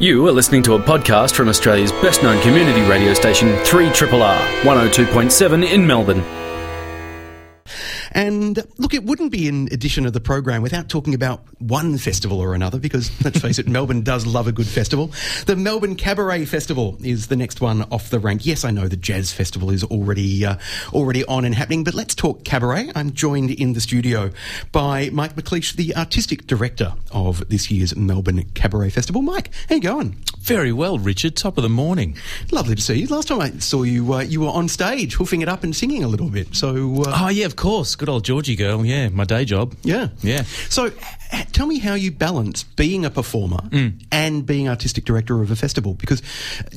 You are listening to a podcast from Australia's best known community radio station, 3RRR, 102.7 in Melbourne. And look, it wouldn't be an edition of the program without talking about one festival or another, because let's face it, Melbourne does love a good festival. The Melbourne Cabaret Festival is the next one off the rank. Yes, I know the Jazz Festival is already uh, already on and happening, but let's talk cabaret. I'm joined in the studio by Mike McLeish, the artistic director of this year's Melbourne Cabaret Festival. Mike, how you going? Very well, Richard. Top of the morning. Lovely to see you. Last time I saw you, uh, you were on stage, hoofing it up and singing a little bit. So, uh, oh yeah, of course. Good old Georgie girl. Yeah, my day job. Yeah, yeah. So, tell me how you balance being a performer mm. and being artistic director of a festival. Because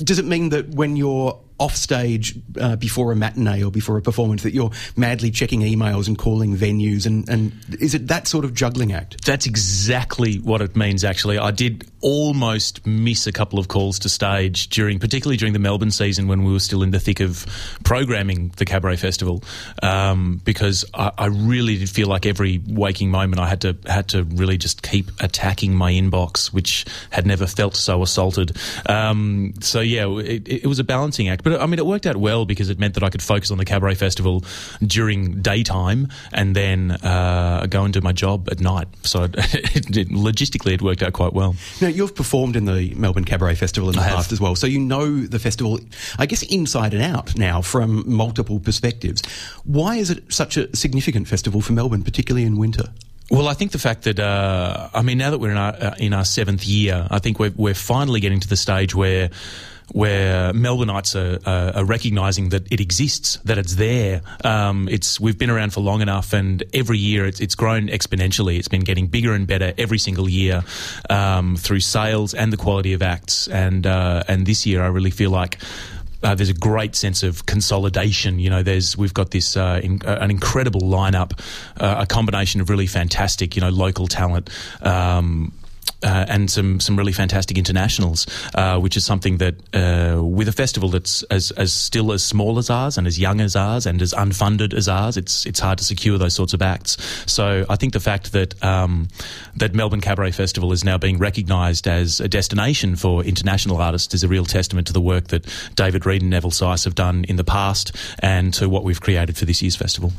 does it mean that when you're off stage uh, before a matinee or before a performance that you're madly checking emails and calling venues and, and is it that sort of juggling act? That's exactly what it means actually. I did almost miss a couple of calls to stage during particularly during the melbourne season when we were still in the thick of programming the cabaret festival um, because I, I, really did feel like every waking moment i had to had to really just keep attacking my inbox which had never felt so assaulted. Um, so yeah it, it was a balancing act but I mean, it worked out well because it meant that I could focus on the cabaret festival during daytime and then uh, go and do my job at night. So it, it, logistically, it worked out quite well. Now, you've performed in the Melbourne Cabaret Festival in the I past have. as well, so you know the festival, I guess, inside and out now from multiple perspectives. Why is it such a significant festival for Melbourne, particularly in winter? Well, I think the fact that uh, I mean, now that we're in our uh, in our seventh year, I think we're we're finally getting to the stage where where Melbourneites are, are, are recognising that it exists, that it's there. Um, it's we've been around for long enough, and every year it's, it's grown exponentially. It's been getting bigger and better every single year um, through sales and the quality of acts. And uh, and this year, I really feel like. Uh, there's a great sense of consolidation. You know, there's we've got this uh, in, uh, an incredible lineup, uh, a combination of really fantastic, you know, local talent. Um, uh, and some some really fantastic internationals, uh, which is something that uh, with a festival that's as as still as small as ours and as young as ours and as unfunded as ours, it's it's hard to secure those sorts of acts. So I think the fact that um, that Melbourne Cabaret Festival is now being recognised as a destination for international artists is a real testament to the work that David Reed and Neville Sice have done in the past and to what we've created for this year's festival.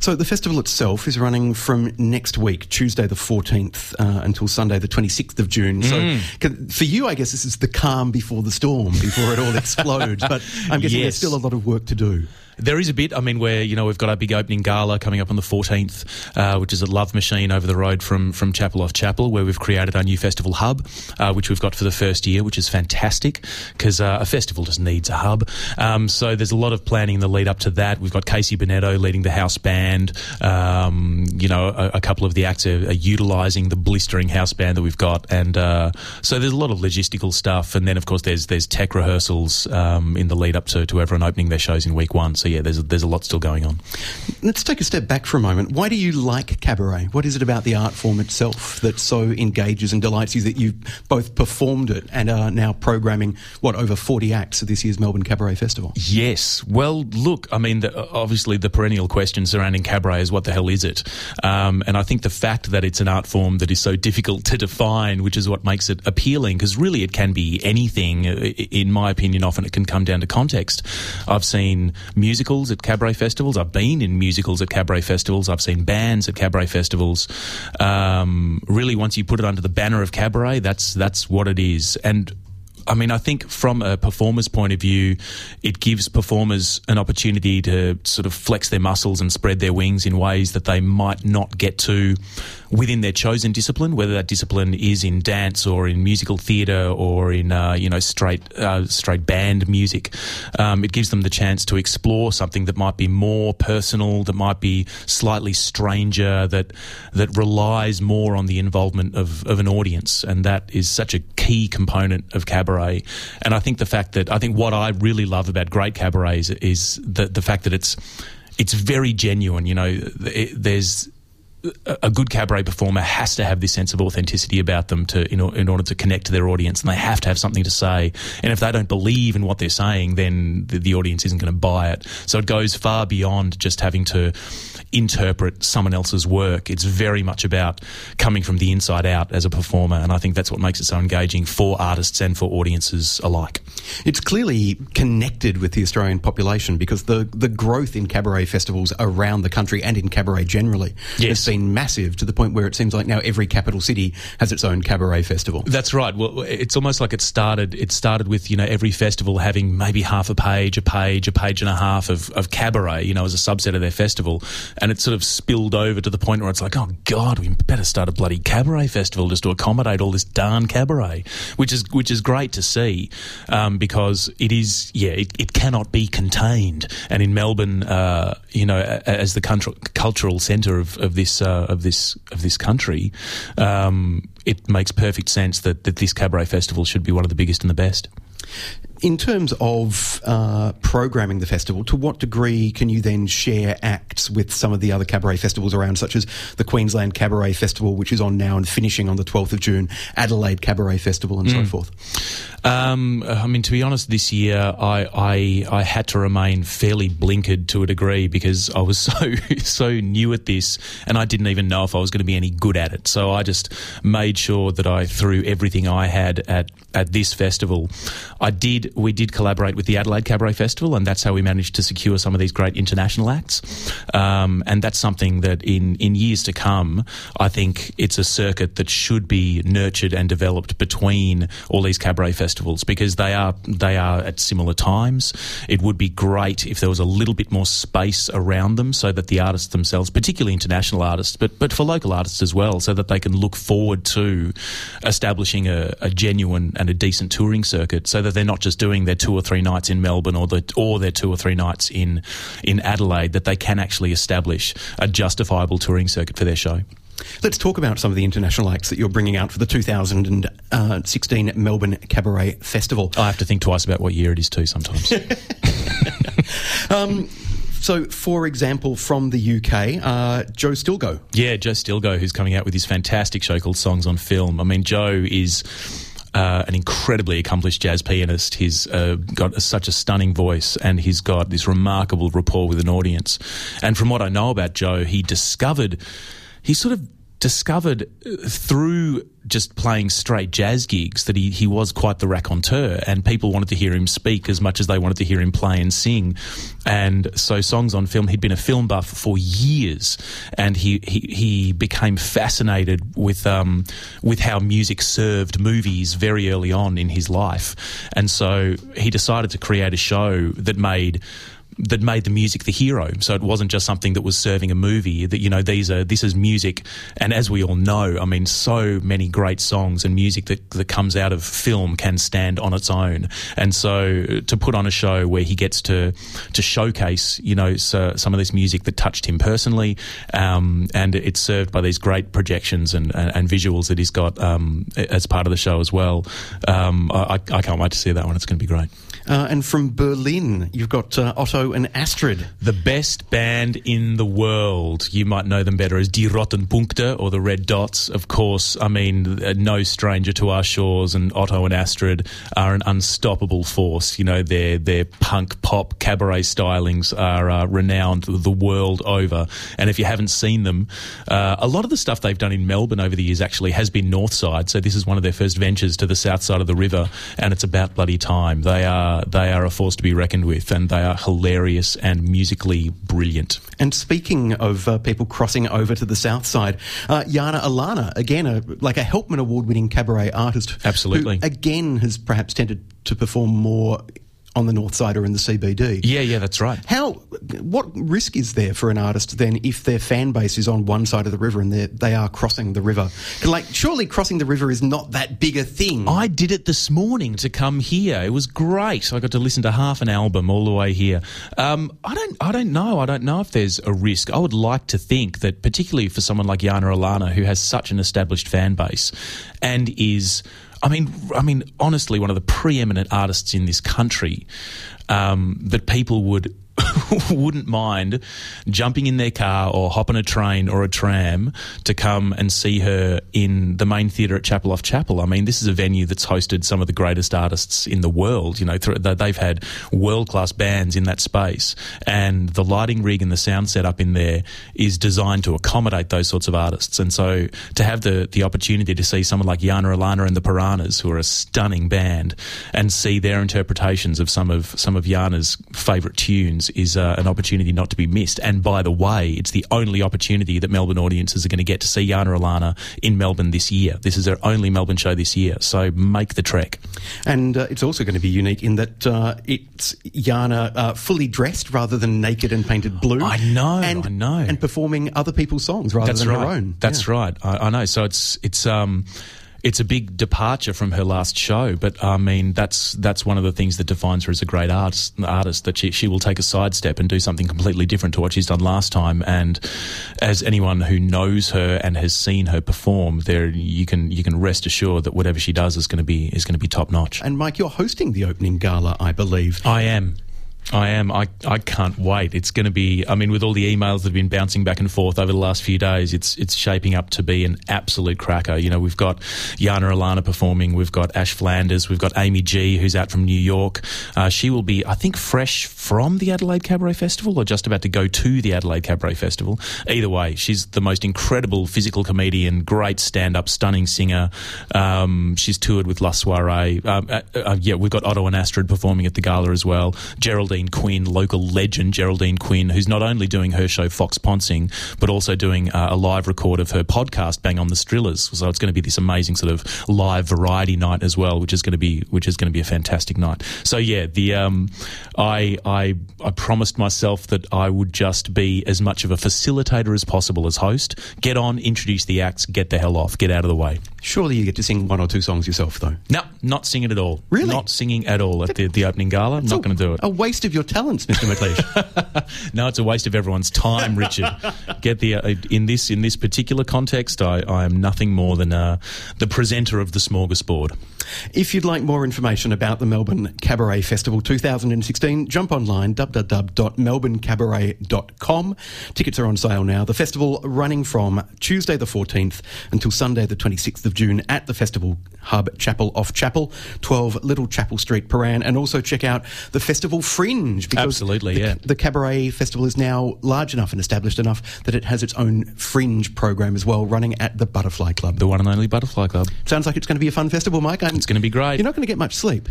So the festival itself is running from next week, Tuesday the 14th, uh, until Sunday the 26th 6th of June. So mm. for you, I guess this is the calm before the storm, before it all explodes. But I'm guessing yes. there's still a lot of work to do. There is a bit. I mean, where you know we've got our big opening gala coming up on the 14th, uh, which is at Love Machine over the road from from Chapel off Chapel, where we've created our new festival hub, uh, which we've got for the first year, which is fantastic because uh, a festival just needs a hub. Um, so there's a lot of planning in the lead up to that. We've got Casey Bennetto leading the house band. Um, you know, a, a, couple of the acts are, are utilising the blistering house band that we've got, and uh, so there's a lot of logistical stuff. And then of course there's there's tech rehearsals um, in the lead up to, to everyone opening their shows in week one. So yeah, there's there's a lot still going on. Let's take a step back for a moment. Why do you like cabaret? What is it about the art form itself that so engages and delights you that you've both performed it and are now programming what over forty acts of this year's Melbourne Cabaret Festival? Yes. Well, look, I mean, the, obviously the perennial question surrounding cabaret is what the hell is it? Um, and I think the fact that it's an art form that is so difficult to define, which is what makes it appealing, because really it can be anything. In my opinion, often it can come down to context. I've seen musicals at cabaret festivals. I've been in musicals at cabaret festivals. I've seen bands at cabaret festivals. Um, really, once you put it under the banner of cabaret, that's that's what it is. And I mean, I think from a performer's point of view, it gives performers an opportunity to sort of flex their muscles and spread their wings in ways that they might not get to within their chosen discipline, whether that discipline is in dance or in musical theatre or in uh, you know straight uh, straight band music. Um, it gives them the chance to explore something that might be more personal, that might be slightly stranger, that that relies more on the involvement of, of an audience, and that is such a key component of cabaret. And I think the fact that I think what I really love about great cabarets is the the fact that it's it's very genuine. You know, it, there's a good cabaret performer has to have this sense of authenticity about them to in, in, order to connect to their audience, and they have to have something to say. And if they don't believe in what they're saying, then the, the audience isn't going to buy it. So it goes far beyond just having to interpret someone else's work. It's very much about coming from the inside out as a performer, and I think that's what makes it so engaging for artists and for audiences alike. It's clearly connected with the Australian population because the, the growth in cabaret festivals around the country and in cabaret generally Yes. has been massive to the point where it seems like now every capital city has its own cabaret festival. That's right. Well, it's almost like it started. It started with you know every festival having maybe half a page, a page, a page and a half of, of cabaret, you know, as a subset of their festival, and it sort of spilled over to the point where it's like, oh God, we better start a bloody cabaret festival just to accommodate all this darn cabaret, which is which is great to see um, because it is yeah, it, it cannot be contained, and in Melbourne, uh, you know, as the country, cultural centre of, of this uh, of this of this country. Um, it makes perfect sense that, that this cabaret festival should be one of the biggest and the best. In terms of uh, programming the festival, to what degree can you then share acts with some of the other cabaret festivals around, such as the Queensland Cabaret Festival, which is on now and finishing on the 12th of June, Adelaide Cabaret Festival, and so forth? Um, I mean, to be honest, this year I, I I had to remain fairly blinkered to a degree because I was so so new at this, and I didn't even know if I was going to be any good at it. So I just made sure that I threw everything I had at at this festival. I did. We did collaborate with the Adelaide Cabaret Festival, and that's how we managed to secure some of these great international acts. Um, and that's something that in in years to come, I think it's a circuit that should be nurtured and developed between all these cabaret festivals because they are they are at similar times. It would be great if there was a little bit more space around them so that the artists themselves, particularly international artists, but but for local artists as well, so that they can look forward to establishing a, a genuine and a decent touring circuit, so that they're not just doing their two or three nights in Melbourne or the or their two or three nights in in Adelaide, that they can actually establish a justifiable touring circuit for their show. Let's talk about some of the international acts that you're bringing out for the 2016 Melbourne Cabaret Festival. I have to think twice about what year it is too sometimes. Um, so, for example, from the UK, uh, Joe Stilgoe. Yeah, Joe Stilgoe, who's coming out with his fantastic show called Songs on Film. I mean, Joe is. Uh, an incredibly accomplished jazz pianist. He's uh, got such a stunning voice and he's got this remarkable rapport with an audience. And from what I know about Joe, he discovered, he sort of discovered through just playing straight jazz gigs that he, he was quite the raconteur and people wanted to hear him speak as much as they wanted to hear him play and sing. And so songs on film, he'd been a film buff for years and he, he, he became fascinated with, um, with how music served movies very early on in his life. And so he decided to create a show that made that made the music the hero. So it wasn't just something that was serving a movie. That you know, these are this is music, and as we all know, I mean, so many great songs and music that that comes out of film can stand on its own. And so to put on a show where he gets to to showcase, you know, so, some of this music that touched him personally, um, and it's served by these great projections and and, and visuals that he's got um, as part of the show as well. Um, I, I can't wait to see that one. It's going to be great. Uh, and from Berlin, you've got uh, Otto and Astrid. The best band in the world. You might know them better as Die Roten Punkte or the Red Dots. Of course, I mean, uh, no stranger to our shores, and Otto and Astrid are an unstoppable force. You know, their their punk pop cabaret stylings are uh, renowned the world over. And if you haven't seen them, uh, a lot of the stuff they've done in Melbourne over the years actually has been north side. So this is one of their first ventures to the south side of the river, and it's about bloody time. They are they are a force to be reckoned with, and they are hilarious and musically brilliant. And speaking of uh, people crossing over to the south side, uh, Yana Alana, again, a, like a Helpman Award winning cabaret artist. Absolutely. Who, again, has perhaps tended to perform more on the north side or in the CBD. Yeah, yeah, that's right. How, what risk is there for an artist then if their fan base is on one side of the river and they are crossing the river? Like, surely crossing the river is not that big a thing. I did it this morning to come here. It was great. I got to listen to half an album all the way here. Um, I don't, I don't know. I don't know if there's a risk. I would like to think that, particularly for someone like Yana Alana, who has such an established fan base and is. I mean, I mean, honestly, one of the preeminent artists in this country, um, that people would wouldn't mind jumping in their car or hopping a train or a tram to come and see her in the main theatre at Chapel Off Chapel. I mean, this is a venue that's hosted some of the greatest artists in the world. You know, th- they've had world class bands in that space, and the lighting rig and the sound setup in there is designed to accommodate those sorts of artists. And so to have the, the opportunity to see someone like Yana Alana and the Piranhas, who are a stunning band, and see their interpretations of some of some of Yana's favourite tunes is uh, an opportunity not to be missed. And by the way, it's the only opportunity that Melbourne audiences are going to get to see Yana Alana in Melbourne this year. This is their only Melbourne show this year, so make the trek. And uh, it's also going to be unique in that uh, it's Yana uh, fully dressed rather than naked and painted blue. I know, and, I know, and performing other people's songs rather That's than right. her own. That's Yeah. right. I, I know. So it's it's um it's a big departure from her last show, but I mean that's that's one of the things that defines her as a great artist. Artist that she she will take a sidestep and do something completely different to what she's done last time. And as anyone who knows her and has seen her perform, there you can you can rest assured that whatever she does is going to be is going to be top notch. And Mike, you're hosting the opening gala, I believe. I am. I am. I, I can't wait. It's going to be. I mean, with all the emails that have been bouncing back and forth over the last few days, it's it's shaping up to be an absolute cracker. You know, we've got Yana Alana performing. We've got Ash Flanders. We've got Amy G, who's out from New York. Uh, she will be, I think, fresh from the Adelaide Cabaret Festival or just about to go to the Adelaide Cabaret Festival. Either way, she's the most incredible physical comedian, great stand-up, stunning singer. Um, she's toured with La Soiree. Um, uh, uh, yeah, we've got Otto and Astrid performing at the gala as well. Geraldine Quinn, local legend Geraldine Quinn, who's not only doing her show Fox Ponsing, but also doing uh, a live record of her podcast Bang on the Strillers. So it's going to be this amazing sort of live variety night as well, which is going to be which is going to be a fantastic night. So yeah, the um, I I I promised myself that I would just be as much of a facilitator as possible as host. Get on, introduce the acts, get the hell off, get out of the way. Surely you get to sing one or two songs yourself, though. No, not singing at all. Really? Not singing at all at the, the opening gala. I'm not going to do it. A waste of your talents, Mr. McLeish. No, it's a waste of everyone's time, Richard. Get the uh, in this in this particular context, I, I am nothing more than uh, the presenter of the smorgasbord. If you'd like more information about the Melbourne Cabaret Festival 2016, jump online www.melbournecabaret.com. Tickets are on sale now. The festival running from Tuesday the 14th until Sunday the 26th of June at the Festival Hub Chapel off Chapel, 12 Little Chapel Street, Prahran, and also check out the Festival Fringe because Absolutely, the, yeah. the Cabaret Festival is now large enough and established enough that it has its own fringe program as well, running at the Butterfly Club. The one and only Butterfly Club. Sounds like it's going to be a fun festival, Mike. I'm- It's going to be great. You're not going to get much sleep.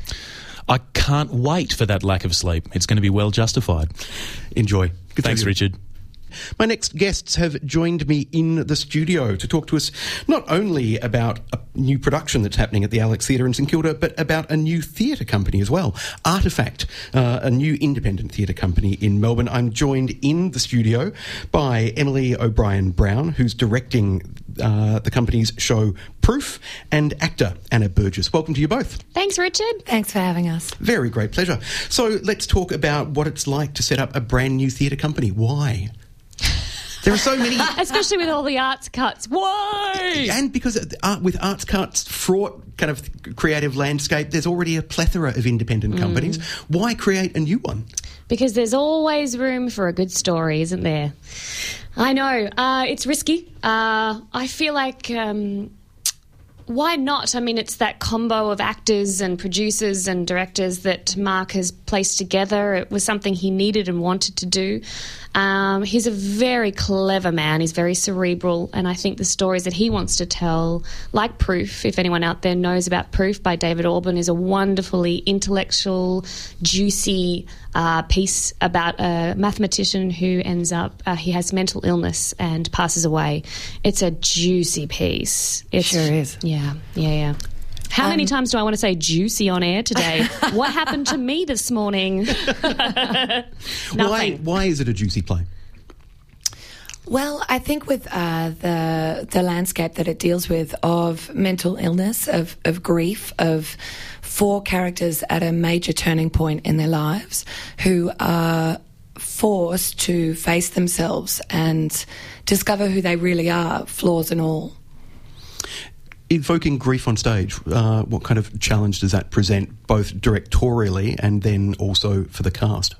I can't wait for that lack of sleep. It's going to be well justified. Enjoy. Good Thanks, Richard. My next guests have joined me in the studio to talk to us not only about a new production that's happening at the Alex Theatre in St Kilda, but about a new theatre company as well, Artefact, uh, a new independent theatre company in Melbourne. I'm joined in the studio by Emily O'Brien Brown, who's directing uh, the company's show Proof, and actor Anna Burgess. Welcome to you both. Thanks, Richard. Thanks for having us. Very great pleasure. So let's talk about what it's like to set up a brand new theatre company. Why? There are so many. Especially with all the arts cuts. Why? And because art, with arts cuts, fraught kind of creative landscape, there's already a plethora of independent companies. Why create a new one? Because there's always room for a good story, isn't there? I know. Uh, it's risky. Uh, I feel like. Um, why not? I mean, it's that combo of actors and producers and directors that Mark has placed together. It was something he needed and wanted to do. Um, he's a very clever man. He's very cerebral, and I think the stories that he wants to tell, like Proof, if anyone out there knows about Proof by David Auburn, is a wonderfully intellectual, juicy uh, piece about a mathematician who ends up uh, he has mental illness and passes away. It's a juicy piece. It Sure is. Yeah, yeah, yeah. How many times do I want to say juicy on air today? what happened to me this morning? Why, why is it a juicy play? Well, I think with uh, the the landscape that it deals with of mental illness, of of grief, of four characters at a major turning point in their lives who are forced to face themselves and discover who they really are, flaws and all. Evoking grief on stage, uh, what kind of challenge does that present, both directorially and then also for the cast?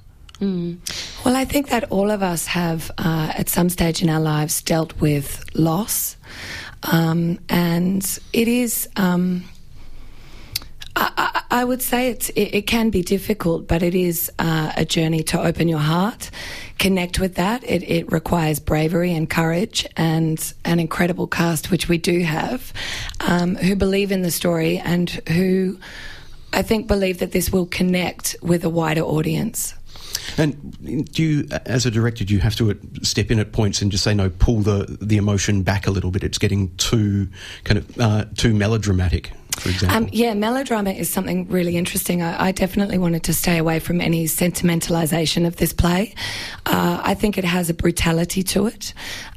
Well, I think that all of us have, uh, at some stage in our lives, dealt with loss. Um, and it is. Um, I, I, I would say it, it can be difficult, but it is uh, a journey to open your heart, connect with that. It, it requires bravery and courage and an incredible cast, which we do have, um, who believe in the story and who I think believe that this will connect with a wider audience. And do you, as a director, do you have to uh, step in at points and just say no, pull the the emotion back a little bit? It's getting too kind of uh, too melodramatic. For example. Um, yeah, melodrama is something really interesting. I, I, definitely wanted to stay away from any sentimentalisation of this play. Uh, I think it has a brutality to it,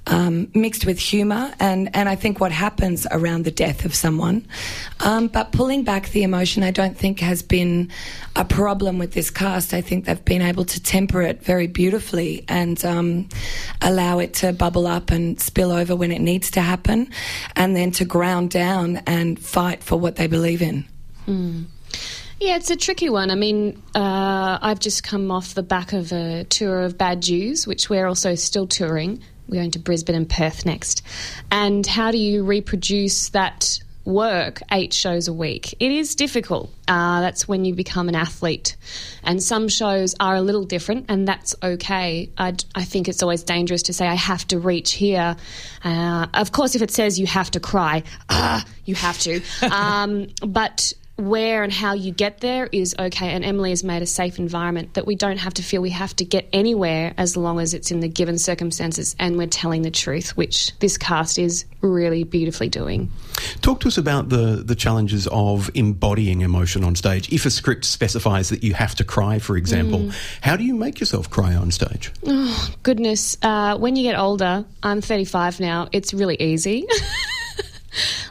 um, mixed with humour, and, and I think what happens around the death of someone. Um, but pulling back the emotion, I don't think has been a problem with this cast. I think they've been able to temper it very beautifully and um, allow it to bubble up and spill over when it needs to happen, and then to ground down and fight for what they believe in. Mm. Yeah, it's a tricky one. I mean, uh, I've just come off the back of a tour of Bad Jews, which we're also still touring. We're going to Brisbane and Perth next. And how do you reproduce that work eight shows a week? It is difficult. Uh, that's when you become an athlete. And some shows are a little different, and that's okay. I, I think it's always dangerous to say, I have to reach here. Uh, of course, if it says you have to cry, ah, you have to. Um, but where and how you get there is okay. And Emily has made a safe environment that we don't have to feel we have to get anywhere as long as it's in the given circumstances and we're telling the truth, which this cast is really beautifully doing. Talk to us about the, the challenges of embodying emotion on stage. If a script specifies that you have to cry, for example, mm. how do you make yourself cry on stage? Oh, goodness. Uh, when you get older, I'm 35 now, it's really easy.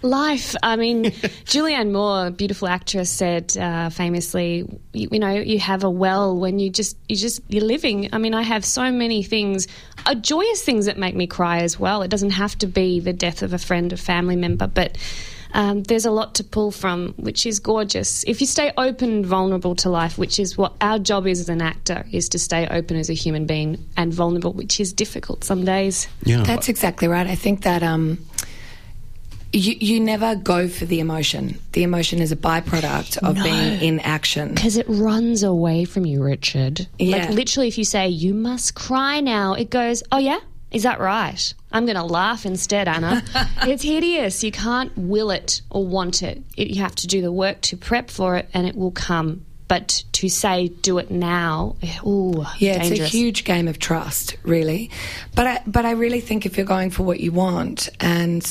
life. I mean, Julianne Moore, beautiful actress, said uh, famously, you, you, know, you have a well when you just you just you're living. I mean, I have so many things, uh, joyous things that make me cry as well. It doesn't have to be the death of a friend or family member, but. Um, there's a lot to pull from, which is gorgeous. If you stay open and vulnerable to life, which is what our job is as an actor, is to stay open as a human being and vulnerable, which is difficult some days. Yeah, that's exactly right. I think that um, you, you never go for the emotion. The emotion is a byproduct of no, being in action. Because it runs away from you, Richard. Yeah. Like, literally, if you say, you must cry now, it goes, oh, yeah? Is that right? I'm going to laugh instead, Anna. it's hideous. You can't will it or want it. it. You have to do the work to prep for it, and it will come. But to say, do it now, eh, ooh, yeah, dangerous. it's a huge game of trust, really. But I, but I really think if you're going for what you want and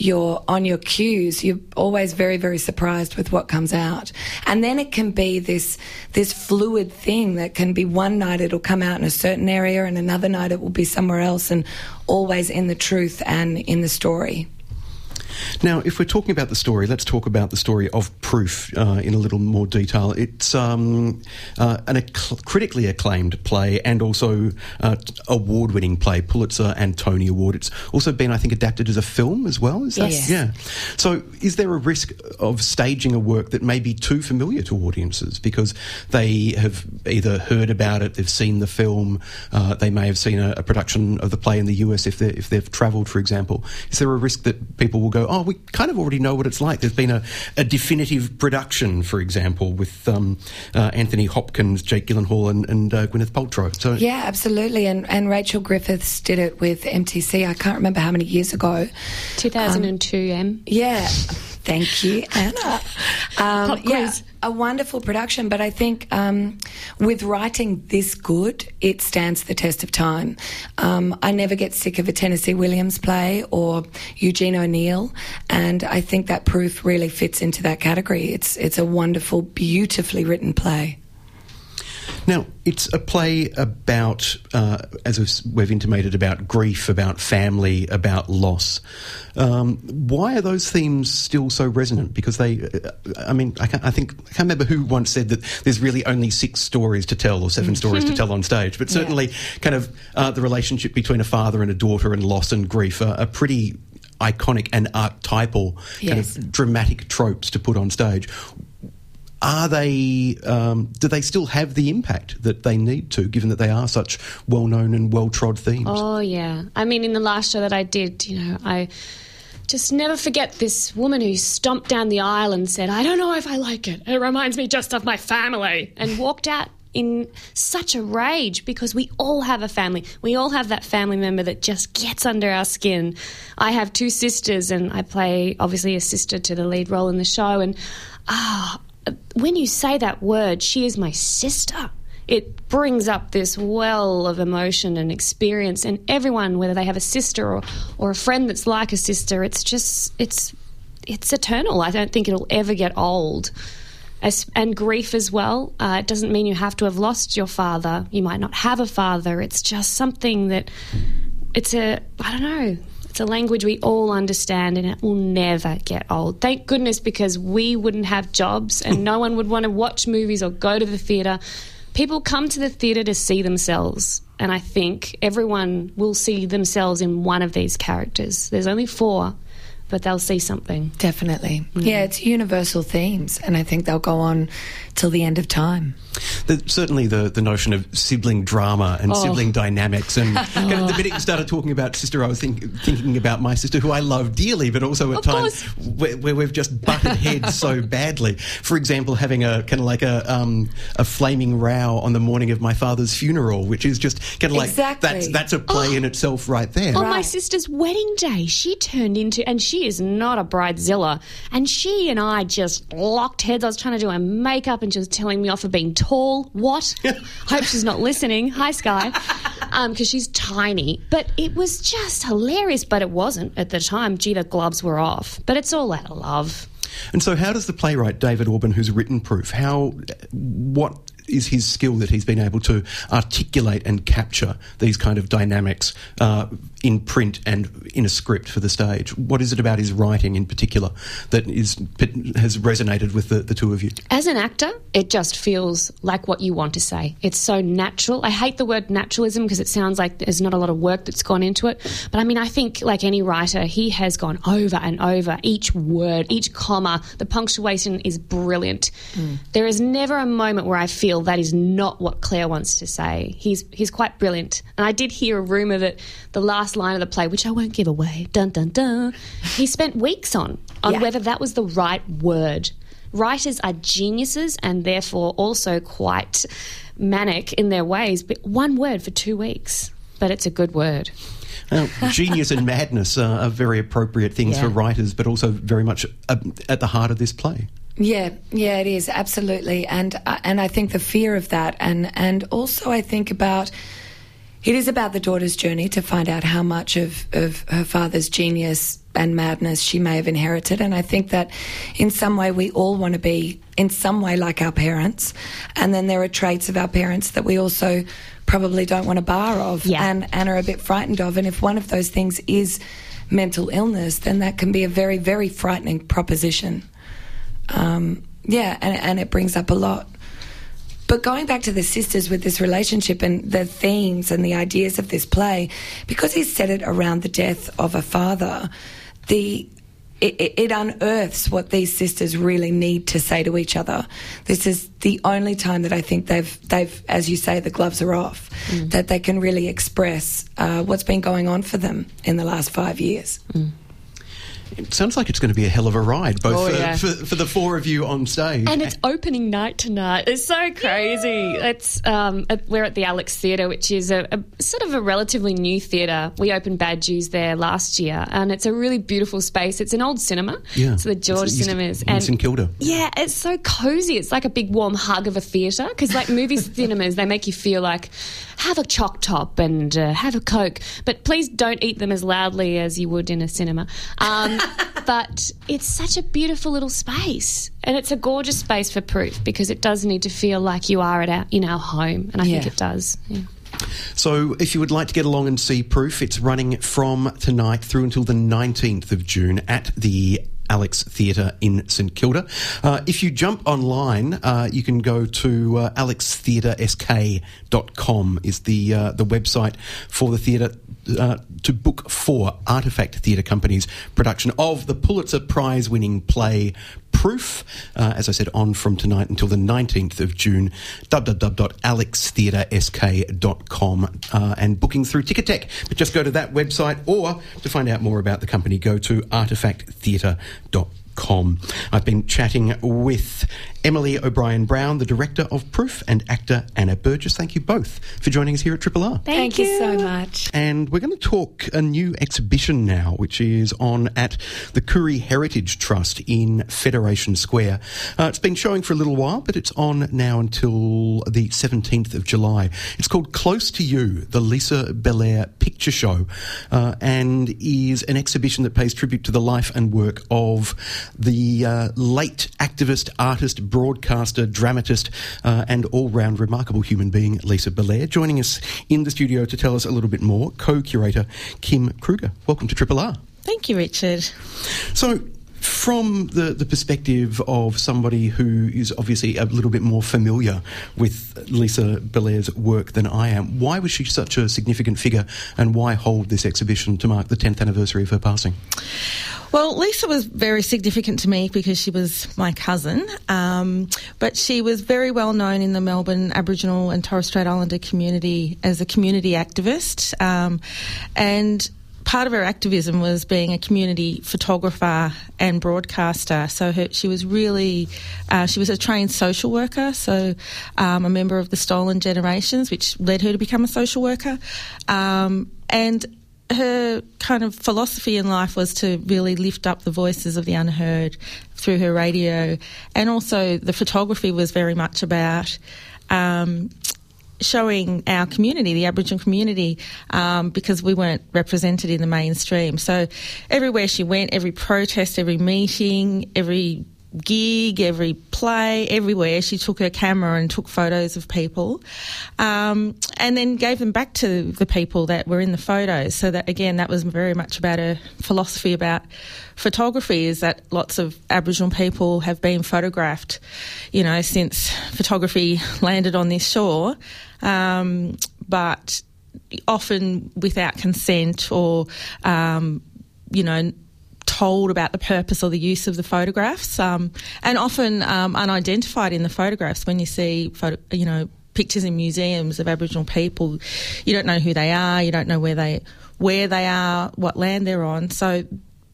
you're on your cues, you're always very, very surprised with what comes out. And then it can be this this fluid thing that can be one night it'll come out in a certain area and another night it will be somewhere else and always in the truth and in the story. Now, if we're talking about the story, let's talk about the story of Proof uh, in a little more detail. It's um, uh, an acc- critically acclaimed play and also uh, award winning play, Pulitzer and Tony Award. It's also been, I think, adapted as a film as well. Is that? Yes. Yeah. So, is there a risk of staging a work that may be too familiar to audiences because they have either heard about it, they've seen the film, uh, they may have seen a, a production of the play in the US if, if they've travelled, for example? Is there a risk that people will go, oh, we kind of already know what it's like. There's been a, a definitive production, for example, with um, uh, Anthony Hopkins, Jake Gyllenhaal, and, and uh, Gwyneth Paltrow. So yeah, absolutely. And and Rachel Griffiths did it with MTC. I can't remember how many years ago. 2002, um, M. Yeah. Thank you, Anna. Um, yeah, a wonderful production, but I think um, with writing this good, it stands the test of time. Um, I never get sick of a Tennessee Williams play or Eugene O'Neill, and I think that proof really fits into that category. It's it's a wonderful, beautifully written play. Now, it's a play about, uh, as we've intimated, about grief, about family, about loss. Um, why are those themes still so resonant? Because they, uh, I mean, I, I, think I can't remember who once said that there's really only six stories to tell or seven stories to tell on stage, but certainly, yeah. kind of uh, the relationship between a father and a daughter and loss and grief are, are pretty iconic and archetypal yes. kind of dramatic tropes to put on stage are they? Um, do they still have the impact that they need to, given that they are such well-known and well-trod themes? Oh yeah. I mean, in the last show that I did, you know, I just never forget this woman who stomped down the aisle and said, "I don't know if I like it. It reminds me just of my family," and walked out in such a rage because we all have a family. We all have that family member that just gets under our skin. I have two sisters, and I play obviously a sister to the lead role in the show. And ah, when you say that word, she is my sister. It brings up this well of emotion and experience, and everyone, whether they have a sister or, or a friend that's like a sister, it's just it's it's eternal. I don't think it'll ever get old. As, and grief as well. Uh, it doesn't mean you have to have lost your father. You might not have a father. It's just something that it's a I don't know. It's a language we all understand, and it will never get old. Thank goodness, because we wouldn't have jobs, and hmm. no one would want to watch movies or go to the theatre. People come to the theatre to see themselves, and I think everyone will see themselves in one of these characters. There's only four, but they'll see something. Definitely. Mm. Yeah, it's universal themes, and I think they'll go on till the end of time. The, certainly, the, the notion of sibling drama and Oh. sibling dynamics, and kind of the minute you started talking about sister, I was think, thinking about my sister, who I love dearly, but also at Of times where, where we've just butted heads so badly. For example, having a kind of like a um, a flaming row on the morning of my father's funeral, which is just kind of like Exactly. that's that's a play in itself right there. On my sister's wedding day, she turned into, and she is not a bridezilla, and she and I just locked heads. I was trying to do her makeup, and she was telling me off for being tall. What? Hope she's not listening. Hi, Sky, because she's tiny. But it was just hilarious. But it wasn't at the time. Gee, the gloves were off. But it's all out of love. And so, how does the playwright David Auburn, who's written Proof, how what is his skill that he's been able to articulate and capture these kind of dynamics uh, in print and in a script for the stage? What is it about his writing in particular that is has resonated with the, the two of you? As an actor, it just feels like what you want to say. It's so natural. I hate the word naturalism because it sounds like there's not a lot of work that's gone into it. But I mean, I think, like any writer, he has gone over and over each word, each comma. The punctuation is brilliant. Mm. There is never a moment where I feel that is not what Claire wants to say. He's, he's quite brilliant. And I did hear a rumour that the last line of the play, which I won't give away, dun dun dun, he spent weeks on, on Yeah. whether that was the right word. Writers are geniuses and therefore also quite manic in their ways, but one word for two weeks. But it's a good word. Now, genius and madness are, are very appropriate things Yeah. for writers, but also very much uh, at the heart of this play. Yeah, yeah, it is absolutely, and uh, and I think the fear of that, and and also I think about it is about the daughter's journey to find out how much of of her father's genius and madness she may have inherited, and I think that in some way we all want to be in some way like our parents, and then there are traits of our parents that we also probably don't want to bar of, Yeah. and and are a bit frightened of, and if one of those things is mental illness, then that can be a very very frightening proposition um, yeah, and, and it brings up a lot. But going back to the sisters with this relationship and the themes and the ideas of this play, because he's set it around the death of a father, the it, it unearths what these sisters really need to say to each other. This is the only time that I think they've they've, as you say, the gloves are off, that they can really express uh, what's been going on for them in the last five years. It sounds like it's going to be a hell of a ride, both Oh, for, yeah. for, for the four of you on stage. And it's opening night tonight. It's so crazy. It's um, at- we're at the Alex Theatre, which is a, a sort of a relatively new theatre. We opened Bad Jews there last year, and it's a really beautiful space. It's an old cinema. yeah, So the George It's- it's Cinemas in St Kilda. Yeah, it's so cozy. It's like a big warm hug of a theatre because, like movie cinemas, they make you feel like have a choc top and uh, have a coke, but please don't eat them as loudly as you would in a cinema. Um, but it's such a beautiful little space, and it's a gorgeous space for proof because it does need to feel like you are at our, in our home, and I think it does. Yeah. So, if you would like to get along and see Proof, it's running from tonight through until the 19th of June at the Alex Theatre in St Kilda. Uh, if you jump online, uh, you can go to uh, alextheatresk.com is the uh, the website for the theatre uh, to book for Artefact Theatre Company's production of the Pulitzer Prize winning play Proof. Uh, as I said, on from tonight until the 19th of June. www.alextheatresk.com uh, and booking through Ticketek. But just go to that website or to find out more about the company, go to artefacttheatre.com. I've been chatting with Emily O'Brien Brown, the director of Proof, and actor Anna Burgess. Thank you both for joining us here at Triple R. Thank, Thank you. you so much. And we're going to talk a new exhibition now, which is on at the Koori Heritage Trust in Federation Square. Uh, it's been showing for a little while, but it's on now until the 17th of July. It's called Close to You, the Lisa Bellear Picture Show, uh, and is an exhibition that pays tribute to the life and work of the uh, late activist, artist, broadcaster, dramatist, uh, and all round remarkable human being, Lisa Bellear, Joining us in the studio to tell us a little bit more, co curator Kim Kruger. Welcome to Triple R. Thank you, Richard. So, from the, the perspective of somebody who is obviously a little bit more familiar with Lisa Bellear's work than I am, why was she such a significant figure and why hold this exhibition to mark the 10th anniversary of her passing? Well, Lisa was very significant to me because she was my cousin, um, but she was very well known in the Melbourne Aboriginal and Torres Strait Islander community as a community activist. Um, and part of her activism was being a community photographer and broadcaster. So her, she was really, uh, she was a trained social worker, so um, a member of the Stolen Generations, which led her to become a social worker. Um, and her kind of philosophy in life was to really lift up the voices of the unheard through her radio, and also the photography was very much about. Um, showing our community, the Aboriginal community, um, because we weren't represented in the mainstream. So, everywhere she went, every protest, every meeting, every gig, every play, everywhere. She took her camera and took photos of people, um, and then gave them back to the people that were in the photos. So that again, that was very much about her philosophy about photography. Is that lots of Aboriginal people have been photographed, you know, since photography landed on this shore, um, but often without consent or um, you know told about the purpose or the use of the photographs, um, and often um, unidentified in the photographs. When you see, photo, you know, pictures in museums of Aboriginal people, you don't know who they are, you don't know where they where they are, what land they're on. So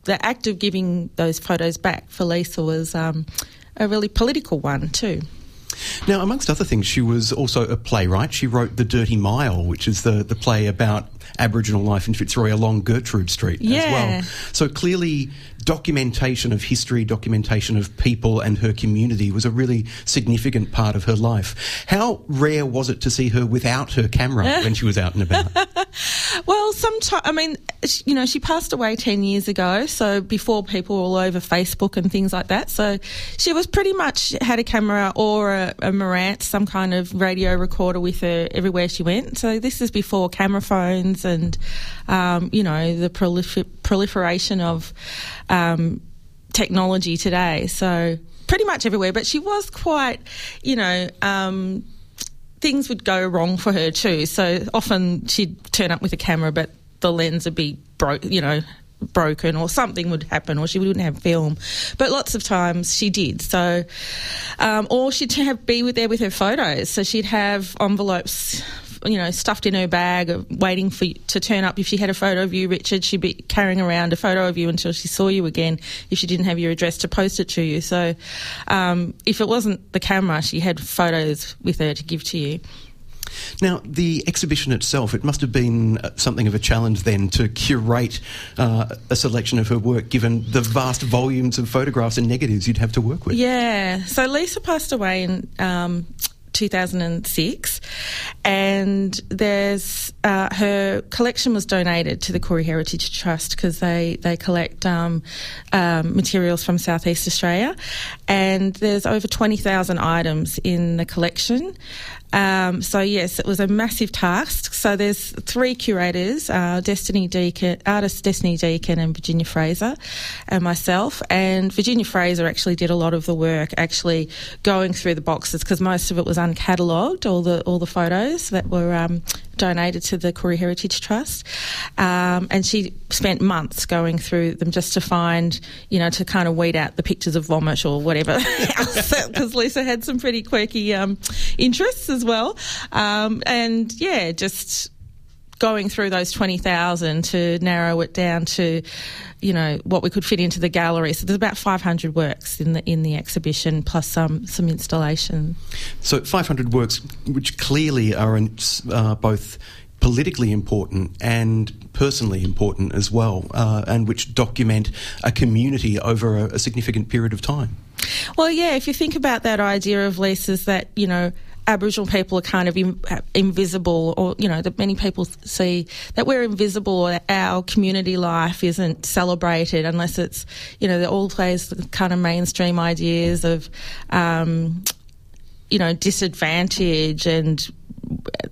the act of giving those photos back for Lisa was um, a really political one too. Now, amongst other things, she was also a playwright. She wrote The Dirty Mile, which is the, the play about Aboriginal life in Fitzroy along Gertrude Street yeah. as well. So clearly, documentation of history, documentation of people and her community was a really significant part of her life. How rare was it to see her without her camera when she was out and about? well, sometimes, I mean, you know, she passed away 10 years ago, so before people were all over Facebook and things like that. So she was pretty much had a camera or a, a Marantz, some kind of radio recorder with her everywhere she went. So this is before camera phones and, um, you know, the prolifer- proliferation of um, technology today. So pretty much everywhere. But she was quite, you know, um, things would go wrong for her too. So often she'd turn up with a camera, but the lens would be broke, you know, broken or something would happen or she wouldn't have film but lots of times she did so um, or she'd have be with there with her photos so she'd have envelopes you know, stuffed in her bag, waiting for you to turn up. If she had a photo of you, Richard, she'd be carrying around a photo of you until she saw you again. If she didn't have your address to post it to you, so um, if it wasn't the camera, she had photos with her to give to you. Now, the exhibition itself, it must have been uh, something of a challenge then to curate uh, a selection of her work given the vast volumes of photographs and negatives you'd have to work with. Yeah. So Lisa passed away in um, 2006, and there's uh, her collection was donated to the Koori Heritage Trust because they they collect um, um, materials from Southeast Australia, and there's over twenty thousand items in the collection. Um, so yes, it was a massive task. So there's three curators: uh, Destiny Deacon, artist Destiny Deacon, and Virginia Fraser, and myself. And Virginia Fraser actually did a lot of the work, actually going through the boxes because most of it was uncatalogued, all the all the photos that were um, donated to the Koori Heritage Trust. Um, and she spent months going through them just to find, you know, to kind of weed out the pictures of vomit or whatever else, because Lisa had some pretty quirky um, interests as well. Um, and yeah, just going through those 20,000 to narrow it down to, you know, what we could fit into the gallery. So there's about 500 works in the in the exhibition plus some some installation. So 500 works, which clearly are in, uh, both politically important and personally important as well, uh, and which document a community over a, a significant period of time. Well, yeah, if you think about that idea of Lisa's that, you know, Aboriginal people are kind of in, invisible, or you know, that many people see that we're invisible, or our community life isn't celebrated unless it's, you know, they all plays the kind of mainstream ideas of, um, you know, disadvantage and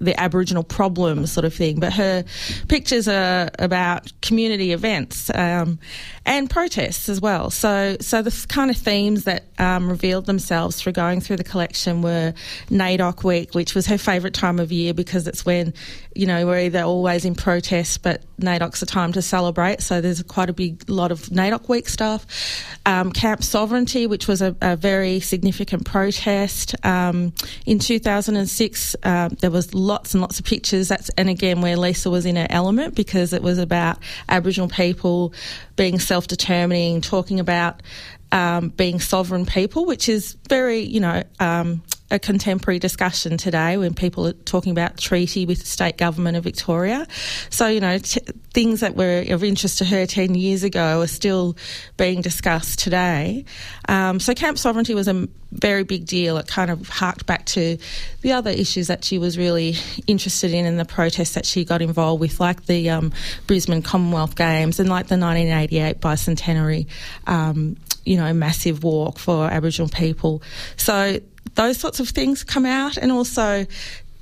the Aboriginal problem sort of thing. But her pictures are about community events um, and protests as well. So, so the kind of themes that um, revealed themselves through going through the collection were NAIDOC Week, which was her favourite time of year because it's when, you know, we're either always in protest, but NAIDOC's a time to celebrate. So there's quite a big lot of NAIDOC Week stuff. Um, Camp Sovereignty, which was a, a very significant protest. Um, in 2006, uh, there was lots and lots of pictures. That's and again where Lisa was in her element because it was about Aboriginal people being self-determining, talking about um, being sovereign people, which is very, you know, um, a contemporary discussion today when people are talking about treaty with the state government of Victoria. So, you know, t- things that were of interest to her 10 years ago are still being discussed today. Um, so, camp sovereignty was a very big deal. It kind of harked back to the other issues that she was really interested in and the protests that she got involved with, like the um, Brisbane Commonwealth Games and like the 1988 bicentenary. Um, you know, massive walk for Aboriginal people. So those sorts of things come out, and also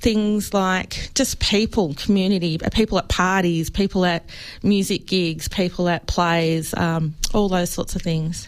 things like just people, community, people at parties, people at music gigs, people at plays, um, all those sorts of things.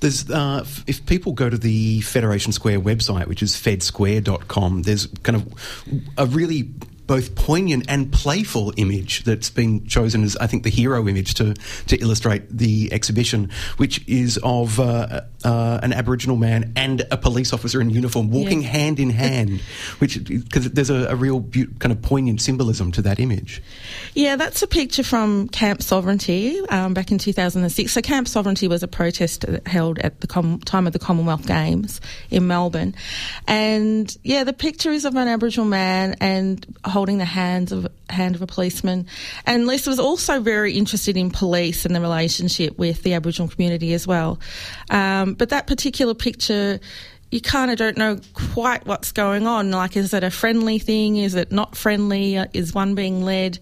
There's, uh, if people go to the Federation Square website, which is fedsquare.com, there's kind of a really both poignant and playful image that's been chosen as, I think, the hero image to, to illustrate the exhibition, which is of uh, uh, an Aboriginal man and a police officer in uniform walking yeah. hand in hand, which because there's a, a real be- kind of poignant symbolism to that image. Yeah, that's a picture from Camp Sovereignty um, back in 2006. So Camp Sovereignty was a protest held at the com- time of the Commonwealth Games in Melbourne, and yeah, the picture is of an Aboriginal man and holding the hands of hand of a policeman. And Lisa was also very interested in police and the relationship with the Aboriginal community as well. Um, but that particular picture you kind of don't know quite what's going on. Like, is it a friendly thing? Is it not friendly? Is one being led?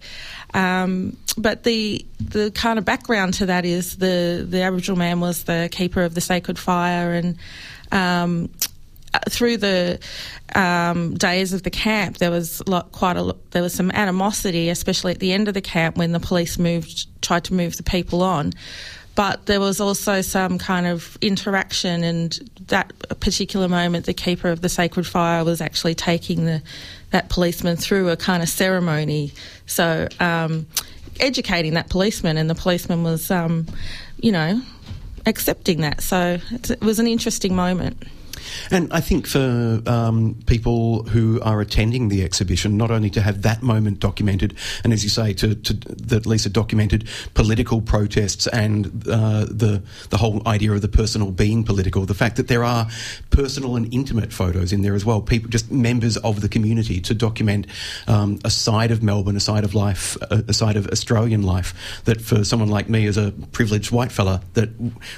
Um, but the the kind of background to that is the the Aboriginal man was the keeper of the sacred fire, and um, through the um, days of the camp, there was quite a there was some animosity, especially at the end of the camp when the police moved tried to move the people on. But there was also some kind of interaction, and that particular moment, the keeper of the sacred fire was actually taking the that policeman through a kind of ceremony. So um, educating that policeman, and the policeman was, um, you know, accepting that. So it was an interesting moment. And I think for um, people who are attending the exhibition, not only to have that moment documented, and as you say, to, to that Lisa documented political protests and uh, the the whole idea of the personal being political, the fact that there are personal and intimate photos in there as well, people just members of the community to document um, a side of Melbourne, a side of life, a, a side of Australian life that for someone like me as a privileged white fella that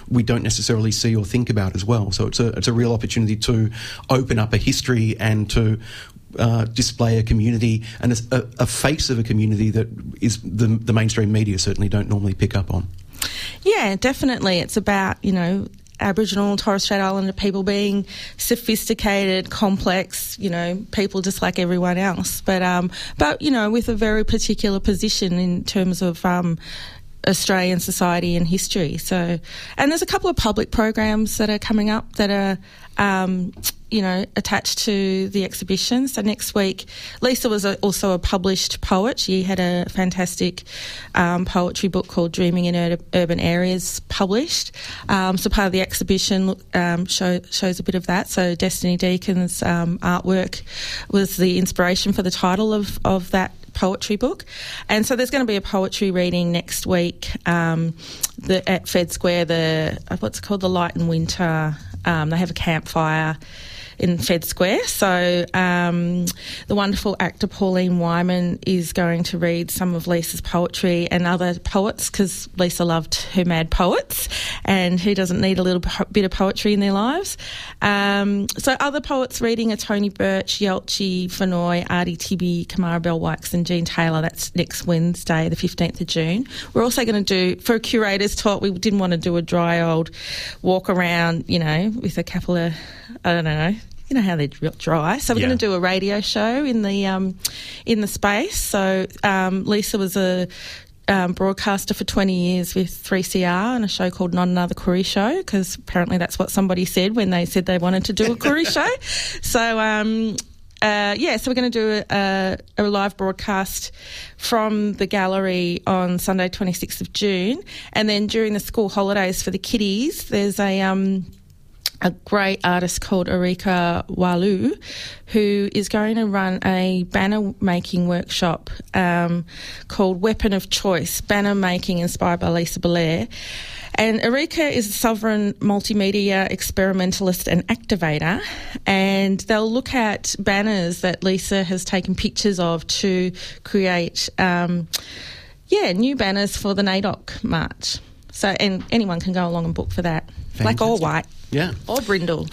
we don't necessarily see or think about as well. So it's a it's a real opportunity opportunity to open up a history and to uh, display a community and a, a, face of a community that is the, the mainstream media certainly don't normally pick up on. Yeah, definitely. It's about, you know, Aboriginal and Torres Strait Islander people being sophisticated, complex, you know, people just like everyone else. But, um, but you know, with a very particular position in terms of um, Australian society and history. So, and there's a couple of public programs that are coming up that are um, you know, attached to the exhibition. So next week, Lisa was a, also a published poet. She had a fantastic um, poetry book called Dreaming in Ur- Urban Areas published. Um, so part of the exhibition um, show, shows a bit of that. So Destiny Deacon's um, artwork was the inspiration for the title of, of that poetry book. And so there's going to be a poetry reading next week um, the, at Fed Square, the what's it called, the Light and Winter. Um, they have a campfire in Fed Square. So um, the wonderful actor Pauline Whyman is going to read some of Lisa's poetry and other poets because Lisa loved her mad poets and who doesn't need a little bit of poetry in their lives. Um, so other poets reading are Tony Birch, Yelchi, Fenoy, Artie Tibby, Kamarra Bell Wykes and Jean Taylor. That's next Wednesday, the 15th of June. We're also going to do, for a curator's talk, we didn't want to do a dry old walk around, you know, with a couple of, I don't know, you know how they're dry. So we're yeah. going to do a radio show in the um, in the space. So um, Lisa was a um, broadcaster for 20 years with 3CR and a show called Not Another Koori Show because apparently that's what somebody said when they said they wanted to do a Koori show. So, um, uh, yeah, so we're going to do a, a, live broadcast from the gallery on Sunday, 26th of June. And then during the school holidays for the kiddies, there's a. Um, a great artist called Erika Walu, who is going to run a banner making workshop um, called Weapon of Choice, banner making inspired by Lisa Bellear. And Erika is a sovereign multimedia experimentalist and activator, and they'll look at banners that Lisa has taken pictures of to create, um, yeah, new banners for the NAIDOC March. So, and anyone can go along and book for that, Fantastic. black or white. Yeah. Or brindle.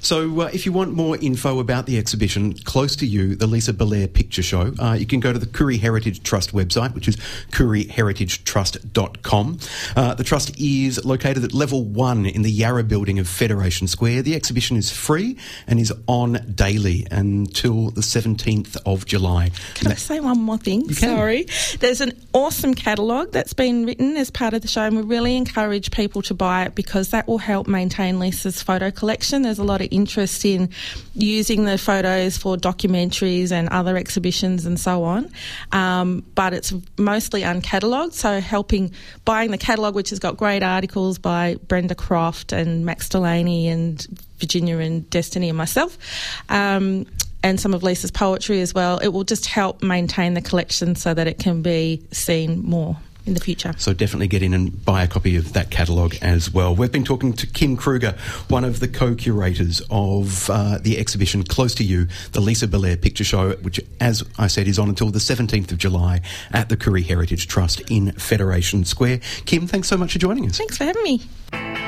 So, uh, if you want more info about the exhibition close to you, the Lisa Bellear Picture Show, uh, you can go to the Koori Heritage Trust website, which is kooriheritagetrust.com. Uh, the trust is located at level one in the Yarra building of Federation Square. The exhibition is free and is on daily until the 17th of July. Can I say one more thing? Sorry. There's an awesome catalogue that's been written as part of the show, and we really encourage people to buy it because that will help maintain Lisa's photo collection. There's a lot of interest in using the photos for documentaries and other exhibitions and so on. Um, but it's mostly uncatalogued, so helping buying the catalogue, which has got great articles by Brenda Croft and Max Delaney and Virginia and Destiny and myself. Um, and some of Lisa's poetry as well. It will just help maintain the collection so that it can be seen more in the future. So definitely get in and buy a copy of that catalogue as well. We've been talking to Kim Kruger, one of the co-curators of uh, the exhibition Close to You, the Lisa Bellear Picture Show, which, as I said, is on until the 17th of July at the Koori Heritage Trust in Federation Square. Kim, thanks so much for joining us. Thanks for having me.